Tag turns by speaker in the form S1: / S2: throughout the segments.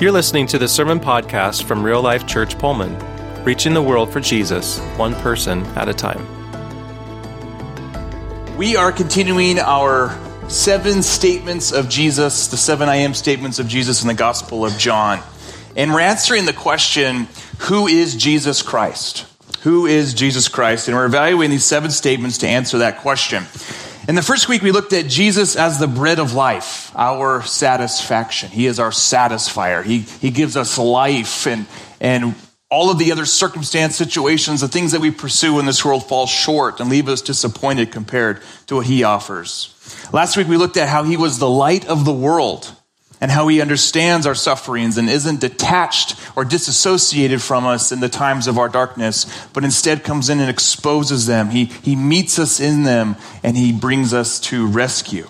S1: You're listening to the Sermon Podcast from Real Life Church Pullman, reaching the world for Jesus, one person at a time.
S2: We are continuing our seven statements of Jesus, the seven I am statements of Jesus in the Gospel of John. And we're answering the question who is Jesus Christ? Who is Jesus Christ? And we're evaluating these seven statements to answer that question. In the first week, we looked at Jesus as the bread of life, our satisfaction. He is our satisfier. He, he gives us life and, and all of the other circumstance situations, the things that we pursue in this world fall short and leave us disappointed compared to what he offers. Last week, we looked at how he was the light of the world and how he understands our sufferings and isn't detached or disassociated from us in the times of our darkness, but instead comes in and exposes them. He, he meets us in them and he brings us to rescue.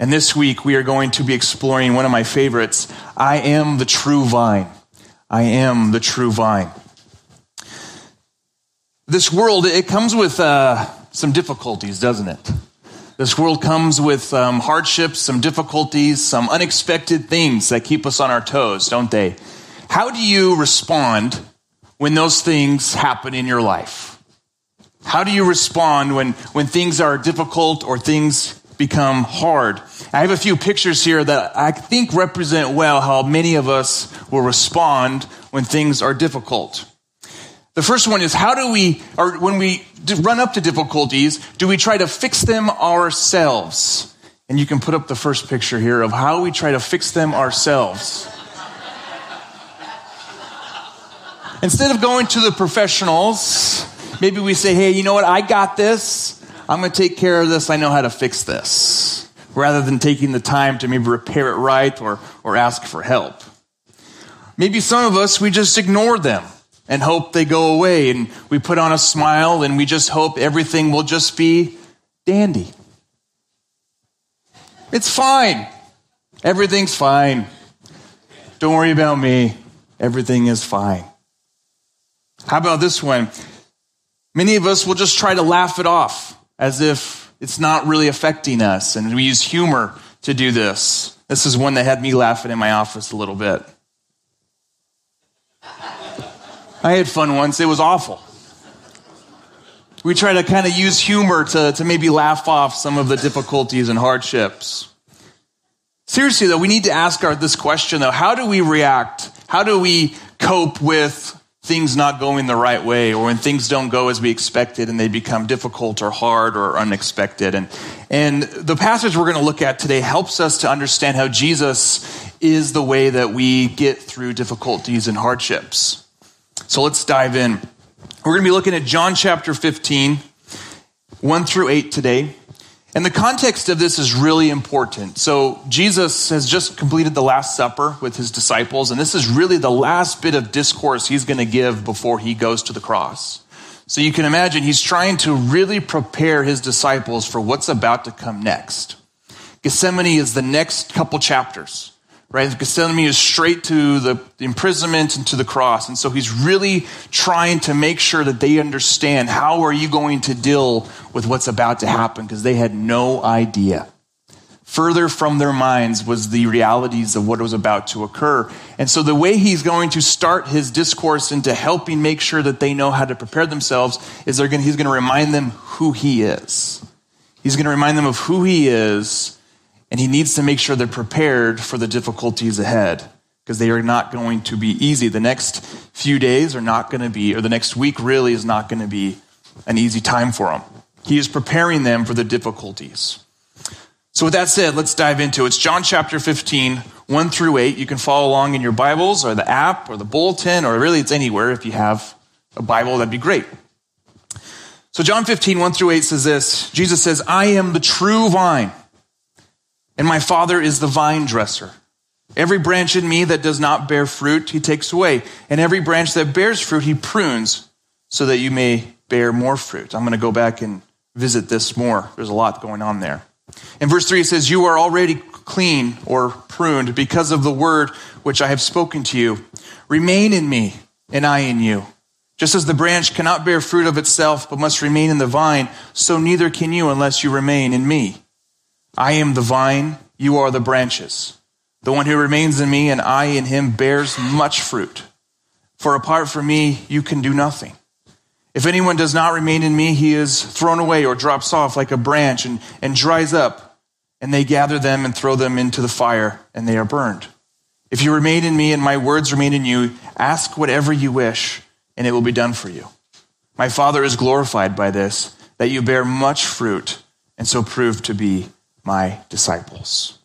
S2: And this week we are going to be exploring one of my favorites I am the true vine. I am the true vine. This world, it comes with uh, some difficulties, doesn't it? This world comes with um, hardships, some difficulties, some unexpected things that keep us on our toes, don't they? How do you respond when those things happen in your life? How do you respond when, when things are difficult or things become hard? I have a few pictures here that I think represent well how many of us will respond when things are difficult. The first one is how do we, or when we run up to difficulties, do we try to fix them ourselves? And you can put up the first picture here of how we try to fix them ourselves. Instead of going to the professionals, maybe we say, hey, you know what? I got this. I'm going to take care of this. I know how to fix this. Rather than taking the time to maybe repair it right or, or ask for help. Maybe some of us, we just ignore them and hope they go away. And we put on a smile and we just hope everything will just be dandy. It's fine. Everything's fine. Don't worry about me. Everything is fine. How about this one? Many of us will just try to laugh it off as if it's not really affecting us. And we use humor to do this. This is one that had me laughing in my office a little bit. I had fun once. It was awful. We try to kind of use humor to, to maybe laugh off some of the difficulties and hardships. Seriously, though, we need to ask our, this question, though. How do we react? How do we cope with things not going the right way or when things don't go as we expected and they become difficult or hard or unexpected? And, and the passage we're going to look at today helps us to understand how Jesus is the way that we get through difficulties and hardships. So let's dive in. We're going to be looking at John chapter 15, 1 through 8 today. And the context of this is really important. So, Jesus has just completed the Last Supper with his disciples, and this is really the last bit of discourse he's going to give before he goes to the cross. So, you can imagine he's trying to really prepare his disciples for what's about to come next. Gethsemane is the next couple chapters right? Gethsemane is straight to the imprisonment and to the cross. And so he's really trying to make sure that they understand how are you going to deal with what's about to happen because they had no idea. Further from their minds was the realities of what was about to occur. And so the way he's going to start his discourse into helping make sure that they know how to prepare themselves is going, he's going to remind them who he is. He's going to remind them of who he is and he needs to make sure they're prepared for the difficulties ahead because they are not going to be easy. The next few days are not going to be, or the next week really is not going to be an easy time for them. He is preparing them for the difficulties. So, with that said, let's dive into it. It's John chapter 15, 1 through 8. You can follow along in your Bibles or the app or the bulletin, or really it's anywhere. If you have a Bible, that'd be great. So, John 15, 1 through 8 says this Jesus says, I am the true vine and my Father is the vine dresser. Every branch in me that does not bear fruit, he takes away. And every branch that bears fruit, he prunes so that you may bear more fruit. I'm going to go back and visit this more. There's a lot going on there. In verse 3, it says, You are already clean or pruned because of the word which I have spoken to you. Remain in me, and I in you. Just as the branch cannot bear fruit of itself, but must remain in the vine, so neither can you unless you remain in me. I am the vine, you are the branches. The one who remains in me and I in him bears much fruit. For apart from me, you can do nothing. If anyone does not remain in me, he is thrown away or drops off like a branch and, and dries up, and they gather them and throw them into the fire, and they are burned. If you remain in me and my words remain in you, ask whatever you wish, and it will be done for you. My Father is glorified by this, that you bear much fruit, and so prove to be my disciples.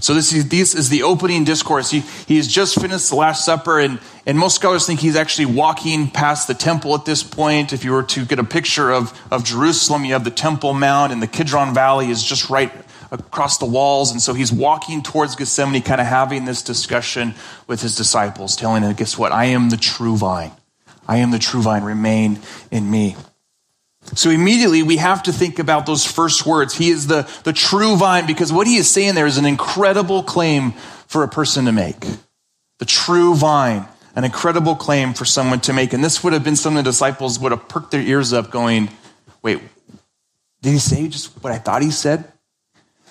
S2: So this is, this is the opening discourse. He, he's just finished the Last Supper, and, and most scholars think he's actually walking past the temple at this point. If you were to get a picture of, of Jerusalem, you have the Temple Mount, and the Kidron Valley is just right across the walls. And so he's walking towards Gethsemane, kind of having this discussion with his disciples, telling them, guess what? I am the true vine. I am the true vine. Remain in me. So immediately we have to think about those first words. He is the, the true vine because what he is saying there is an incredible claim for a person to make. The true vine, an incredible claim for someone to make. And this would have been something the disciples would have perked their ears up going, wait, did he say just what I thought he said?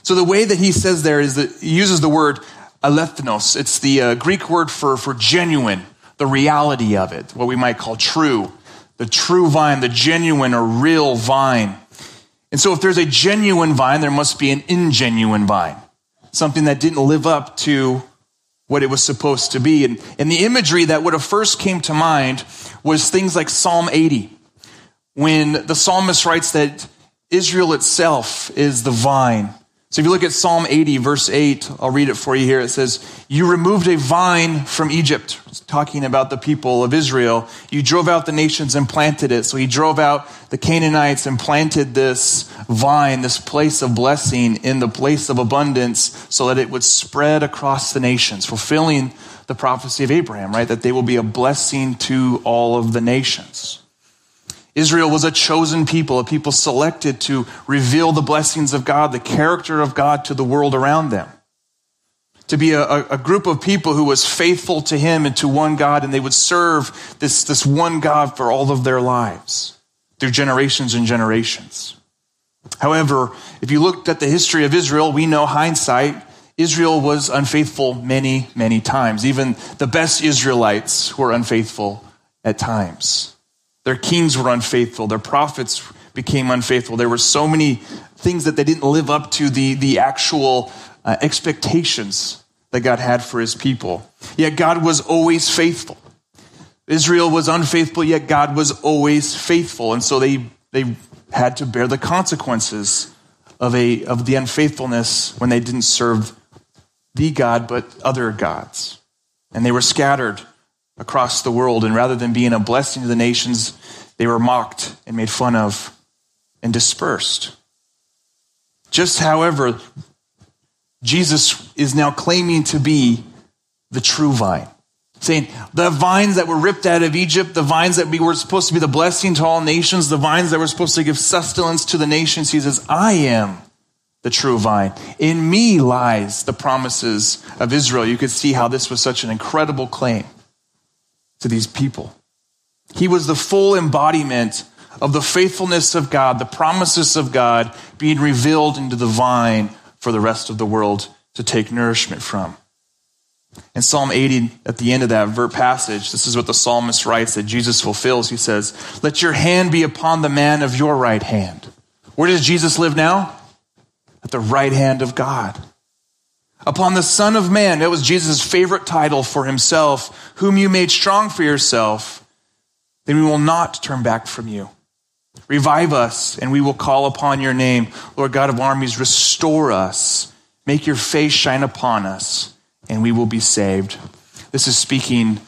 S2: So the way that he says there is that he uses the word alethinos. It's the uh, Greek word for, for genuine, the reality of it, what we might call true the true vine, the genuine or real vine. And so if there's a genuine vine, there must be an ingenuine vine, something that didn't live up to what it was supposed to be. And, and the imagery that would have first came to mind was things like Psalm 80, when the psalmist writes that Israel itself is the vine so if you look at Psalm 80, verse 8, I'll read it for you here. It says, You removed a vine from Egypt, talking about the people of Israel. You drove out the nations and planted it. So he drove out the Canaanites and planted this vine, this place of blessing in the place of abundance, so that it would spread across the nations, fulfilling the prophecy of Abraham, right? That they will be a blessing to all of the nations. Israel was a chosen people, a people selected to reveal the blessings of God, the character of God to the world around them. To be a, a, group of people who was faithful to Him and to one God, and they would serve this, this one God for all of their lives through generations and generations. However, if you looked at the history of Israel, we know hindsight, Israel was unfaithful many, many times. Even the best Israelites were unfaithful at times. Their kings were unfaithful. Their prophets became unfaithful. There were so many things that they didn't live up to the, the actual uh, expectations that God had for his people. Yet God was always faithful. Israel was unfaithful, yet God was always faithful. And so they, they had to bear the consequences of, a, of the unfaithfulness when they didn't serve the God, but other gods. And they were scattered across the world. And rather than being a blessing to the nations, they were mocked and made fun of and dispersed. Just however, Jesus is now claiming to be the true vine. Saying the vines that were ripped out of Egypt, the vines that we were supposed to be the blessing to all nations, the vines that were supposed to give sustenance to the nations, he says, I am the true vine. In me lies the promises of Israel. You could see how this was such an incredible claim to these people. He was the full embodiment of the faithfulness of God, the promises of God being revealed into the vine for the rest of the world to take nourishment from. In Psalm 80, at the end of that verse passage, this is what the psalmist writes that Jesus fulfills. He says, Let your hand be upon the man of your right hand. Where does Jesus live now? At the right hand of God upon the Son of Man. That was Jesus' favorite title for himself, whom you made strong for yourself, then we will not turn back from you. Revive us, and we will call upon your name. Lord God of armies, restore us. Make your face shine upon us, and we will be saved. This is speaking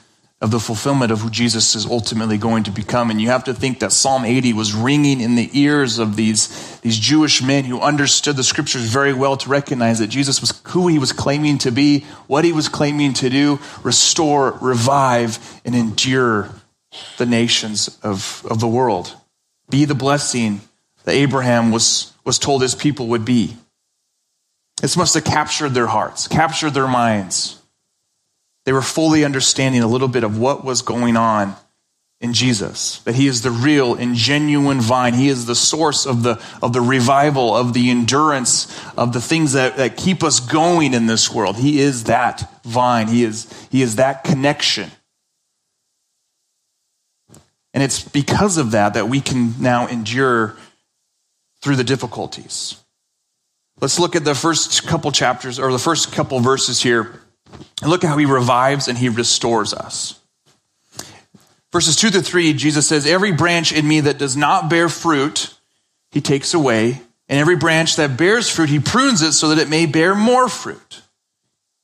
S2: of the fulfillment of who Jesus is ultimately going to become. And you have to think that Psalm 80 was ringing in the ears of these, these Jewish men who understood the scriptures very well to recognize that Jesus was who he was claiming to be, what he was claiming to do, restore, revive, and endure the nations of, of the world. Be the blessing that Abraham was, was told his people would be. This must have captured their hearts, captured their minds. They were fully understanding a little bit of what was going on in Jesus, that he is the real and genuine vine. He is the source of the, of the revival, of the endurance, of the things that, that keep us going in this world. He is that vine. He is, he is that connection. And it's because of that that we can now endure through the difficulties. Let's look at the first couple chapters or the first couple verses here and look at how he revives and he restores us. Verses 2 to 3, Jesus says, Every branch in me that does not bear fruit, he takes away. And every branch that bears fruit, he prunes it so that it may bear more fruit.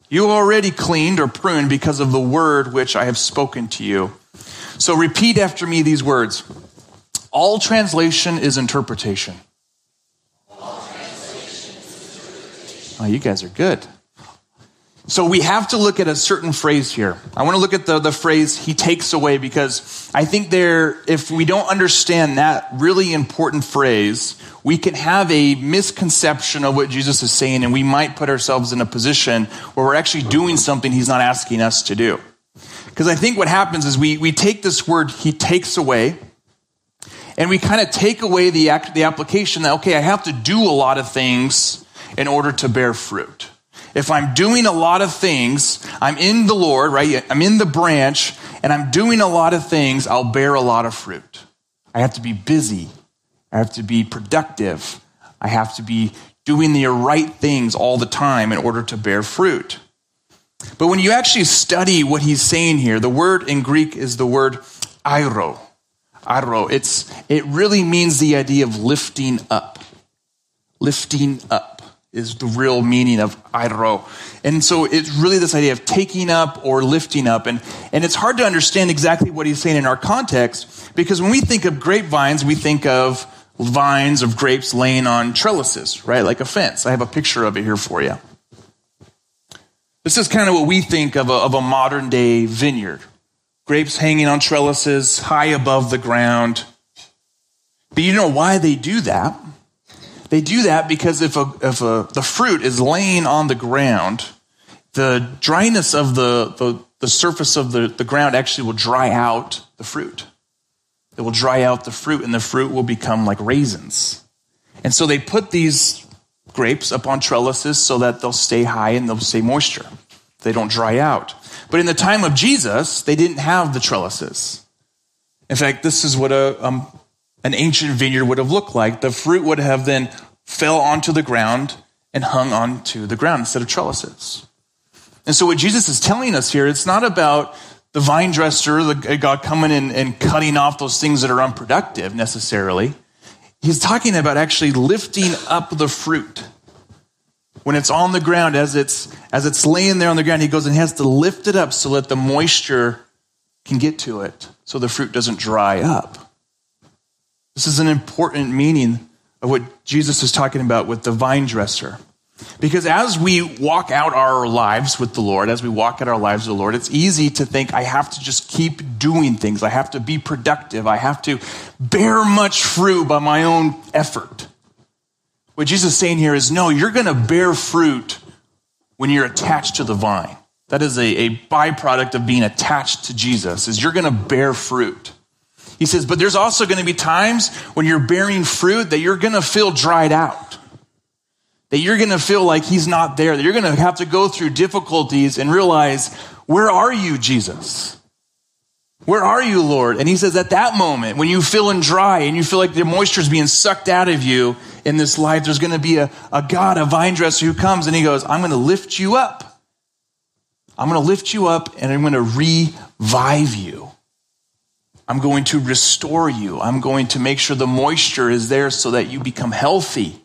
S2: You already cleaned or pruned because of the word which I have spoken to you. So repeat after me these words. All translation is interpretation. All translation is interpretation. Oh, you guys are good. So we have to look at a certain phrase here. I want to look at the, the phrase he takes away because I think there, if we don't understand that really important phrase, we can have a misconception of what Jesus is saying and we might put ourselves in a position where we're actually doing something he's not asking us to do. Because I think what happens is we, we take this word, he takes away, and we kind of take away the, the application that, okay, I have to do a lot of things in order to bear fruit if I'm doing a lot of things, I'm in the Lord, right? I'm in the branch and I'm doing a lot of things, I'll bear a lot of fruit. I have to be busy. I have to be productive. I have to be doing the right things all the time in order to bear fruit. But when you actually study what he's saying here, the word in Greek is the word airo. Airo. It's, it really means the idea of lifting up. Lifting up is the real meaning of airo. And so it's really this idea of taking up or lifting up. And, and it's hard to understand exactly what he's saying in our context because when we think of grapevines, we think of vines of grapes laying on trellises, right? Like a fence. I have a picture of it here for you. This is kind of what we think of a, of a modern day vineyard. Grapes hanging on trellises high above the ground. But you know why they do that? They do that because if, a, if a, the fruit is laying on the ground, the dryness of the, the, the surface of the, the ground actually will dry out the fruit. It will dry out the fruit, and the fruit will become like raisins. And so they put these grapes up on trellises so that they'll stay high and they'll stay moisture. They don't dry out. But in the time of Jesus, they didn't have the trellises. In fact, this is what a, um, an ancient vineyard would have looked like. The fruit would have then fell onto the ground and hung onto the ground instead of trellises. And so what Jesus is telling us here, it's not about the vine dresser, the God coming in and cutting off those things that are unproductive necessarily. He's talking about actually lifting up the fruit. When it's on the ground, as it's as it's laying there on the ground, he goes and has to lift it up so that the moisture can get to it, so the fruit doesn't dry up. This is an important meaning of what Jesus is talking about with the vine dresser. Because as we walk out our lives with the Lord, as we walk out our lives with the Lord, it's easy to think, I have to just keep doing things. I have to be productive. I have to bear much fruit by my own effort. What Jesus is saying here is, no, you're going to bear fruit when you're attached to the vine. That is a, a byproduct of being attached to Jesus, is you're going to bear fruit. He says, but there's also going to be times when you're bearing fruit that you're going to feel dried out. That you're going to feel like he's not there. That you're going to have to go through difficulties and realize, where are you, Jesus? Where are you, Lord? And he says, at that moment, when you feeling dry and you feel like the moisture is being sucked out of you in this life, there's going to be a, a God, a vine dresser who comes and he goes, I'm going to lift you up. I'm going to lift you up and I'm going to revive you. I'm going to restore you. I'm going to make sure the moisture is there so that you become healthy.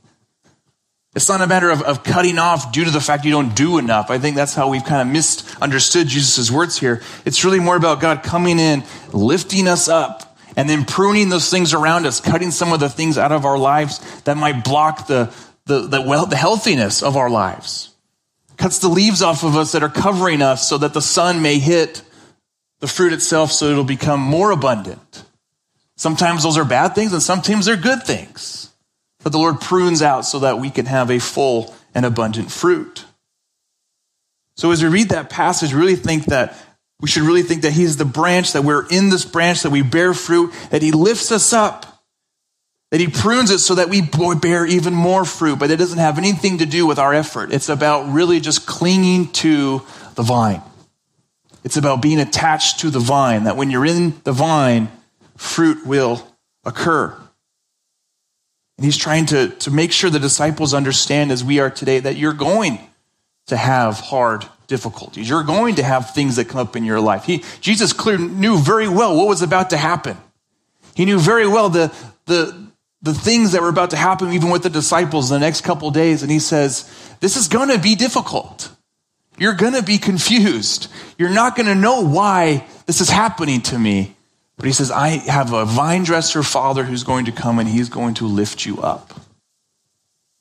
S2: It's not a matter of, of cutting off due to the fact you don't do enough. I think that's how we've kind of misunderstood Jesus' words here. It's really more about God coming in, lifting us up, and then pruning those things around us, cutting some of the things out of our lives that might block the, the, the, well, the healthiness of our lives. Cuts the leaves off of us that are covering us so that the sun may hit the fruit itself so it'll become more abundant. Sometimes those are bad things and sometimes they're good things that the Lord prunes out so that we can have a full and abundant fruit. So as we read that passage, really think that We should really think that He's the branch, that we're in this branch, that we bear fruit, that He lifts us up, that He prunes it so that we bear even more fruit. But it doesn't have anything to do with our effort. It's about really just clinging to the vine. It's about being attached to the vine, that when you're in the vine, fruit will occur. And he's trying to, to make sure the disciples understand, as we are today, that you're going to have hard difficulties. You're going to have things that come up in your life. He, Jesus clearly knew very well what was about to happen. He knew very well the, the, the things that were about to happen, even with the disciples in the next couple days. And he says, This is going to be difficult. You're going to be confused. You're not going to know why this is happening to me. But he says, I have a vine dresser father who's going to come and he's going to lift you up.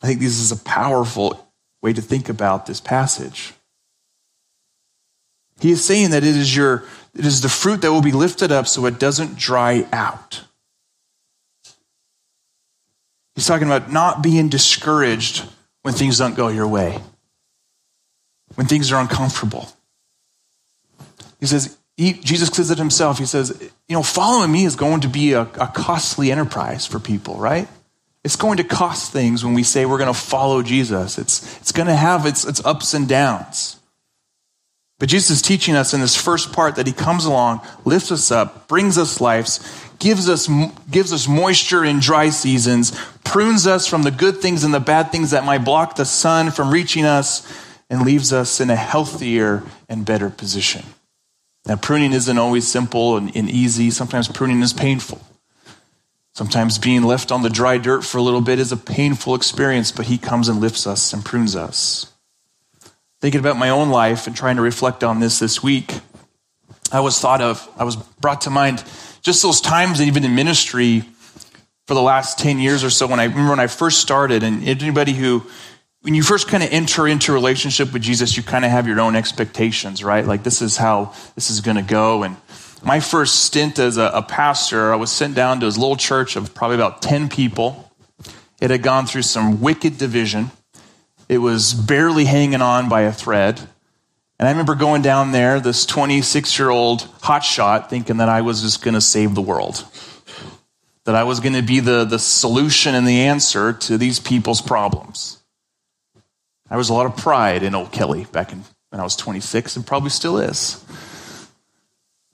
S2: I think this is a powerful way to think about this passage. He is saying that it is your it is the fruit that will be lifted up so it doesn't dry out. He's talking about not being discouraged when things don't go your way, when things are uncomfortable. He says, he, Jesus says it himself. He says, you know, following me is going to be a, a costly enterprise for people, right? It's going to cost things when we say we're going to follow Jesus. It's, it's going to have its, its ups and downs. But Jesus is teaching us in this first part that he comes along, lifts us up, brings us life, gives us, gives us moisture in dry seasons, prunes us from the good things and the bad things that might block the sun from reaching us, and leaves us in a healthier and better position. Now, pruning isn't always simple and, and easy. Sometimes pruning is painful. Sometimes being left on the dry dirt for a little bit is a painful experience, but He comes and lifts us and prunes us. Thinking about my own life and trying to reflect on this this week, I was thought of, I was brought to mind just those times, even in ministry for the last 10 years or so, when I remember when I first started, and anybody who when you first kind of enter into relationship with Jesus, you kind of have your own expectations, right? Like this is how this is going to go. And my first stint as a, a, pastor, I was sent down to his little church of probably about 10 people. It had gone through some wicked division. It was barely hanging on by a thread. And I remember going down there, this 26 year old hotshot, thinking that I was just going to save the world. That I was going to be the, the solution and the answer to these people's problems. There was a lot of pride in old Kelly back in, when I was 26 and probably still is.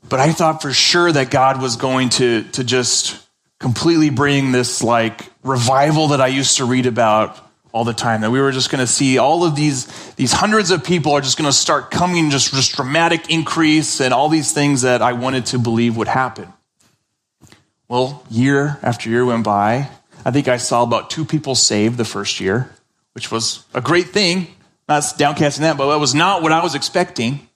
S2: But I thought for sure that God was going to, to just completely bring this like revival that I used to read about all the time that we were just going to see all of these these hundreds of people are just going to start coming just just dramatic increase and all these things that I wanted to believe would happen. Well, year after year went by. I think I saw about two people saved the first year which was a great thing. Not downcasting that, but that was not what I was expecting.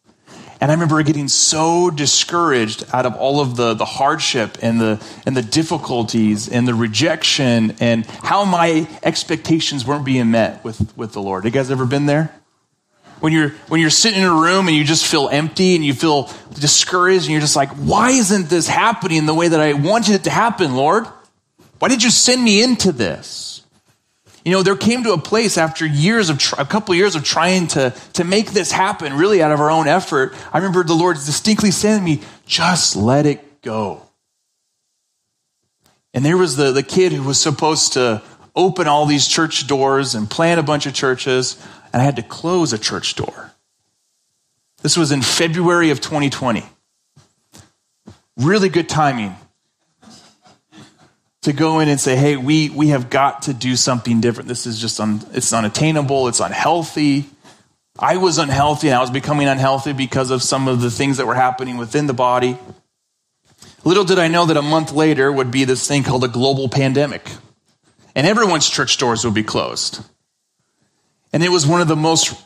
S2: And I remember getting so discouraged out of all of the, the hardship and the, and the difficulties and the rejection and how my expectations weren't being met with, with the Lord. You guys ever been there? When you're, when you're sitting in a room and you just feel empty and you feel discouraged and you're just like, why isn't this happening the way that I wanted it to happen, Lord? Why did you send me into this? You know, there came to a place after years of, a couple years of trying to, to make this happen, really out of our own effort. I remember the Lord distinctly saying to me, just let it go. And there was the, the kid who was supposed to open all these church doors and plant a bunch of churches, and I had to close a church door. This was in February of 2020. Really good timing to go in and say, hey, we, we have got to do something different. This is just, un, it's unattainable. It's unhealthy. I was unhealthy and I was becoming unhealthy because of some of the things that were happening within the body. Little did I know that a month later would be this thing called a global pandemic. And everyone's church doors would be closed. And it was one of the most,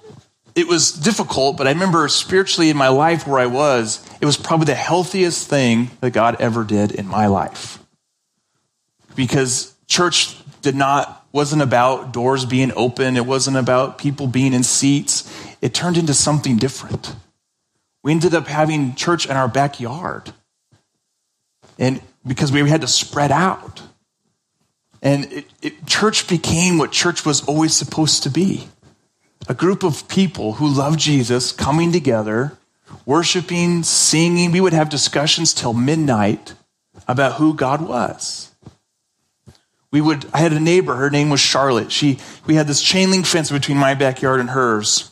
S2: it was difficult, but I remember spiritually in my life where I was, it was probably the healthiest thing that God ever did in my life because church did not wasn't about doors being open. It wasn't about people being in seats. It turned into something different. We ended up having church in our backyard. And because we had to spread out. And it, it, church became what church was always supposed to be. A group of people who love jesus coming together worshiping, singing. We would have discussions till midnight about who God was. We would, I had a neighbor, her name was Charlotte. She, we had this chain link fence between my backyard and hers.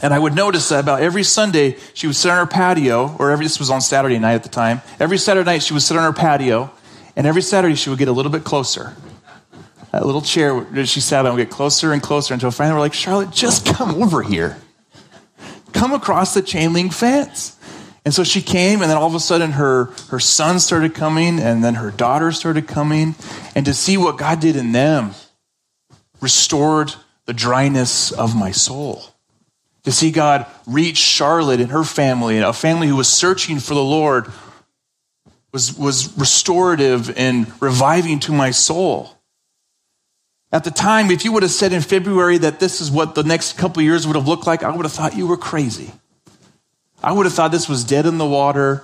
S2: And I would notice that about every Sunday, she would sit on her patio, or every, this was on Saturday night at the time. Every Saturday night, she would sit on her patio, and every Saturday, she would get a little bit closer. That little chair that she sat on would get closer and closer until finally we're like, Charlotte, just come over here. Come across the chain link fence. And so she came, and then all of a sudden her, her son started coming, and then her daughter started coming. And to see what God did in them restored the dryness of my soul. To see God reach Charlotte and her family, a family who was searching for the Lord, was, was restorative and reviving to my soul. At the time, if you would have said in February that this is what the next couple years would have looked like, I would have thought you were crazy. I would have thought this was dead in the water.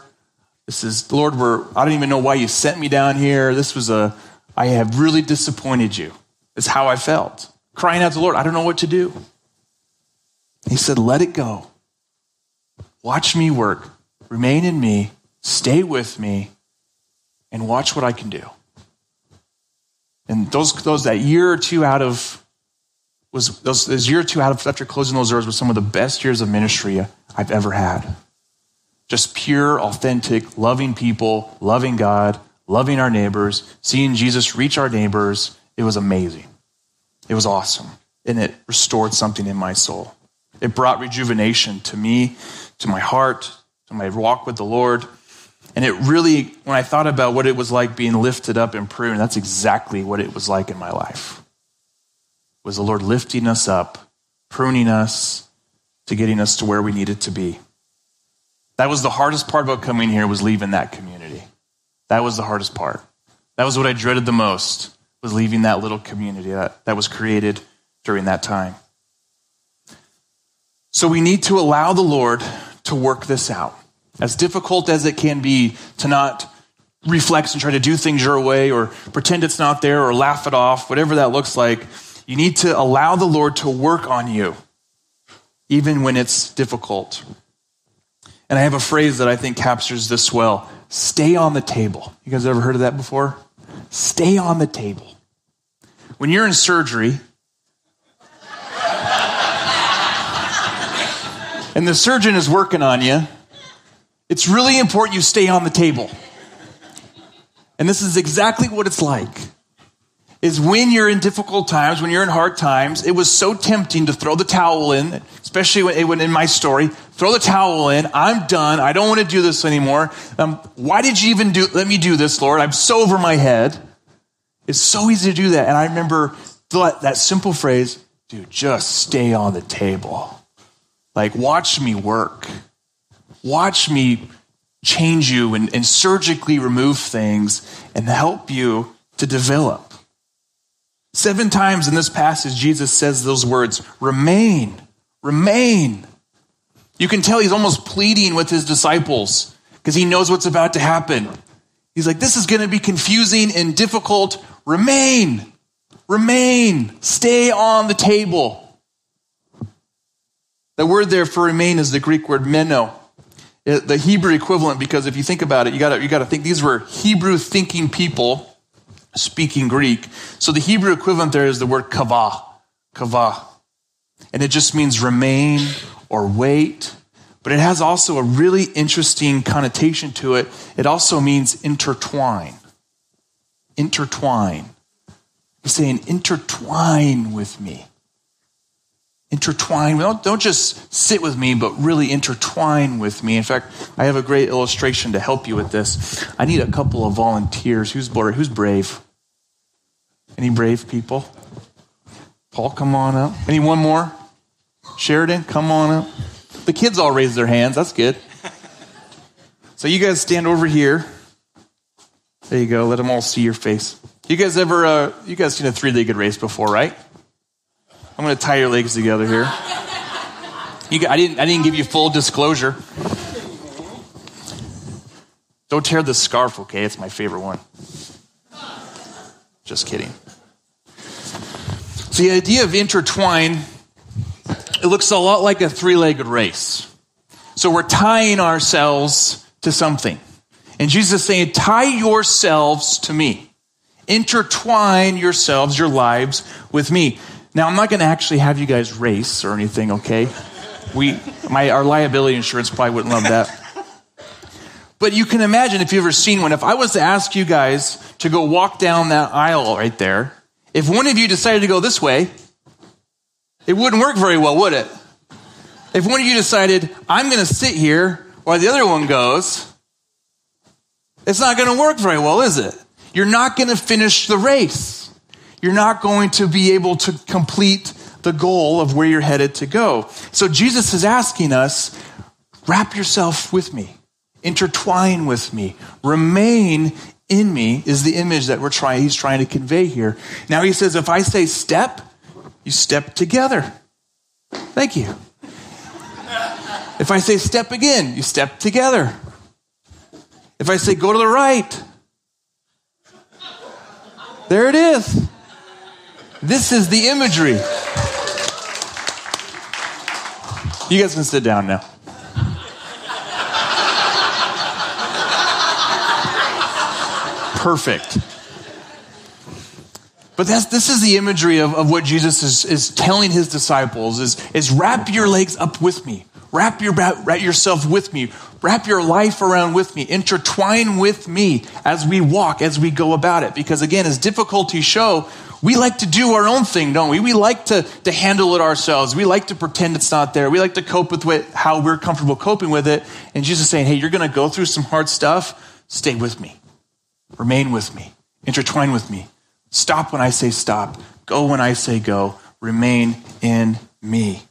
S2: This is, Lord, we're, I don't even know why you sent me down here. This was a, I have really disappointed you. It's how I felt. Crying out to the Lord, I don't know what to do. He said, let it go. Watch me work. Remain in me. Stay with me. And watch what I can do. And those, those that year or two out of was those, those year or two out of after closing those doors was some of the best years of ministry I've ever had. Just pure, authentic, loving people, loving God, loving our neighbors, seeing Jesus reach our neighbors. It was amazing. It was awesome. And it restored something in my soul. It brought rejuvenation to me, to my heart, to my walk with the Lord. And it really, when I thought about what it was like being lifted up and pruned, that's exactly what it was like in my life. Was the Lord lifting us up, pruning us, to getting us to where we needed to be. That was the hardest part about coming here was leaving that community. That was the hardest part. That was what I dreaded the most, was leaving that little community that, that was created during that time. So we need to allow the Lord to work this out. As difficult as it can be to not reflex and try to do things your way or pretend it's not there or laugh it off, whatever that looks like, you need to allow the Lord to work on you even when it's difficult. And I have a phrase that I think captures this well stay on the table. You guys ever heard of that before? Stay on the table. When you're in surgery, and the surgeon is working on you, it's really important you stay on the table. And this is exactly what it's like is when you're in difficult times, when you're in hard times, it was so tempting to throw the towel in, especially when, when in my story, throw the towel in. I'm done. I don't want to do this anymore. Um, why did you even do, let me do this, Lord? I'm so over my head. It's so easy to do that. And I remember that, that simple phrase, dude, just stay on the table. Like, watch me work. Watch me change you and, and surgically remove things and help you to develop. Seven times in this passage, Jesus says those words remain, remain. You can tell he's almost pleading with his disciples because he knows what's about to happen. He's like, This is going to be confusing and difficult. Remain, remain, stay on the table. The word there for remain is the Greek word meno, the Hebrew equivalent, because if you think about it, you got you to think these were Hebrew thinking people speaking Greek. So the Hebrew equivalent there is the word kavah, kavah. And it just means remain or wait. But it has also a really interesting connotation to it. It also means intertwine. Intertwine. He's saying, intertwine with me. Intertwine. Don't, don't just sit with me, but really intertwine with me. In fact, I have a great illustration to help you with this. I need a couple of volunteers. Who's brave? Who's brave? Any brave people? Paul, come on up. Any one more? Sheridan, come on up. The kids all raise their hands. That's good. So you guys stand over here. There you go. Let them all see your face. You guys ever, uh, you guys seen a three-legged race before, right? I'm going to tie your legs together here. You, I, didn't, I didn't give you full disclosure. Don't tear the scarf, okay? It's my favorite one. Just kidding. So the idea of intertwine, it looks a lot like a three legged race. So we're tying ourselves to something. And Jesus is saying, tie yourselves to me. Intertwine yourselves, your lives with me. Now, I'm not going to actually have you guys race or anything, okay? We, my, our liability insurance probably wouldn't love that. But you can imagine if you've ever seen one, if I was to ask you guys to go walk down that aisle right there, if one of you decided to go this way, it wouldn't work very well, would it? If one of you decided, I'm going to sit here while the other one goes, it's not going to work very well, is it? You're not going to finish the race. You're not going to be able to complete the goal of where you're headed to go. So Jesus is asking us, wrap yourself with me, intertwine with me, remain in me is the image that we're trying he's trying to convey here. Now he says if I say step, you step together. Thank you. If I say step again, you step together. If I say go to the right, there it is. This is the imagery. You guys can sit down now. Perfect. But this is the imagery of, of what Jesus is, is telling his disciples is, is wrap your legs up with me. Wrap, your, wrap yourself with me. Wrap your life around with me. Intertwine with me as we walk, as we go about it. Because again, as difficulties show, we like to do our own thing, don't we? We like to, to handle it ourselves. We like to pretend it's not there. We like to cope with it how we're comfortable coping with it. And Jesus is saying, hey, you're going to go through some hard stuff. Stay with me. Remain with me. Intertwine with me. Stop when I say stop. Go when I say go. Remain in me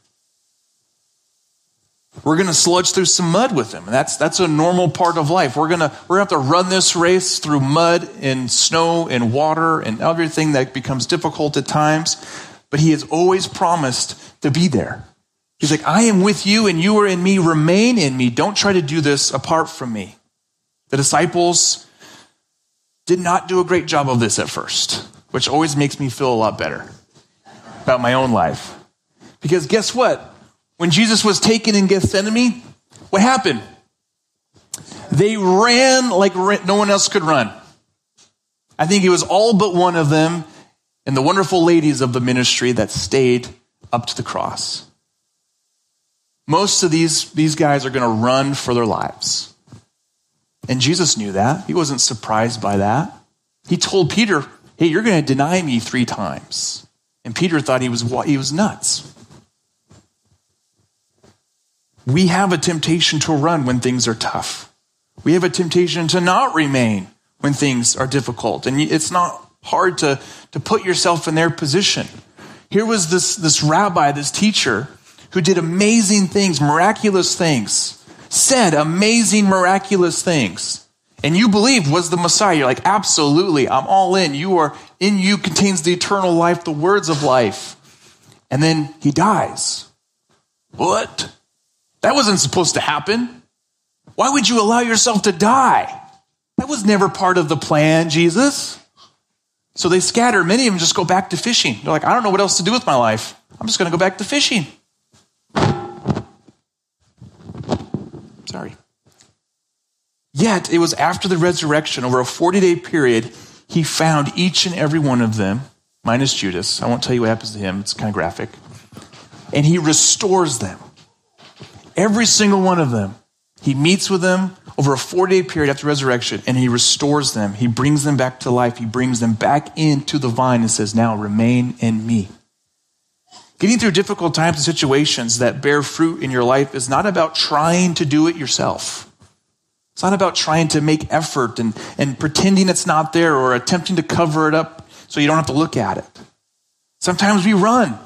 S2: we're going to sludge through some mud with him. And that's, that's a normal part of life. We're going to, we're going to have to run this race through mud and snow and water and everything that becomes difficult at times. But he has always promised to be there. He's like, I am with you and you are in me. Remain in me. Don't try to do this apart from me. The disciples did not do a great job of this at first, which always makes me feel a lot better about my own life. Because guess what? When Jesus was taken in Gethsemane, what happened? They ran like no one else could run. I think it was all but one of them and the wonderful ladies of the ministry that stayed up to the cross. Most of these, these guys are going to run for their lives. And Jesus knew that. He wasn't surprised by that. He told Peter, Hey, you're going to deny me three times. And Peter thought he was, he was nuts. We have a temptation to run when things are tough. We have a temptation to not remain when things are difficult. And it's not hard to, to put yourself in their position. Here was this, this rabbi, this teacher, who did amazing things, miraculous things, said amazing, miraculous things. And you believed was the Messiah. You're like, absolutely, I'm all in. You are in you contains the eternal life, the words of life. And then he dies. What? That wasn't supposed to happen. Why would you allow yourself to die? That was never part of the plan, Jesus. So they scatter. Many of them just go back to fishing. They're like, I don't know what else to do with my life. I'm just going to go back to fishing. Sorry. Yet, it was after the resurrection, over a 40 day period, he found each and every one of them, minus Judas. I won't tell you what happens to him, it's kind of graphic. And he restores them. Every single one of them. He meets with them over a four day period after resurrection and he restores them. He brings them back to life. He brings them back into the vine and says, Now remain in me. Getting through difficult times and situations that bear fruit in your life is not about trying to do it yourself. It's not about trying to make effort and, and pretending it's not there or attempting to cover it up so you don't have to look at it. Sometimes we run.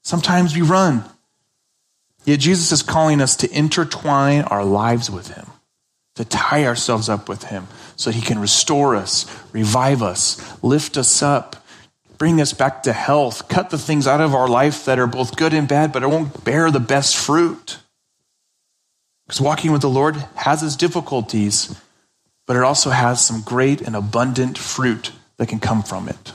S2: Sometimes we run. Yet Jesus is calling us to intertwine our lives with Him, to tie ourselves up with Him so that He can restore us, revive us, lift us up, bring us back to health, cut the things out of our life that are both good and bad, but it won't bear the best fruit. Because walking with the Lord has its difficulties, but it also has some great and abundant fruit that can come from it.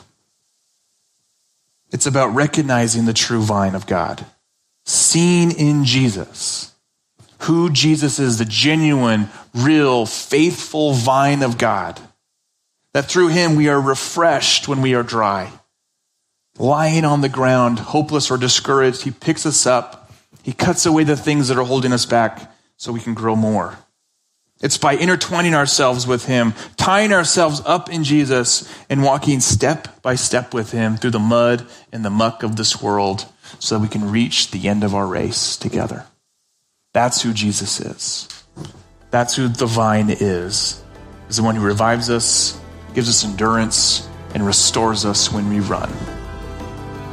S2: It's about recognizing the true vine of God seen in Jesus, who Jesus is, the genuine, real, faithful vine of God. That through him we are refreshed when we are dry. Lying on the ground, hopeless or discouraged, he picks us up. He cuts away the things that are holding us back so we can grow more. It's by intertwining ourselves with Him, tying ourselves up in Jesus, and walking step by step with Him through the mud and the muck of this world so that we can reach the end of our race together. That's who Jesus is. That's who the vine is. Is the one who revives us, gives us endurance, and restores us when we run.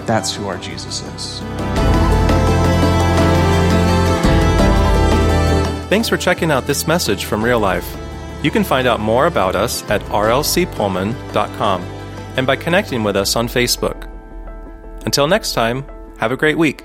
S2: That's who our Jesus is.
S1: Thanks for checking out this message from Real Life. You can find out more about us at rlcpullman.com and by connecting with us on Facebook. Until next time, have a great week.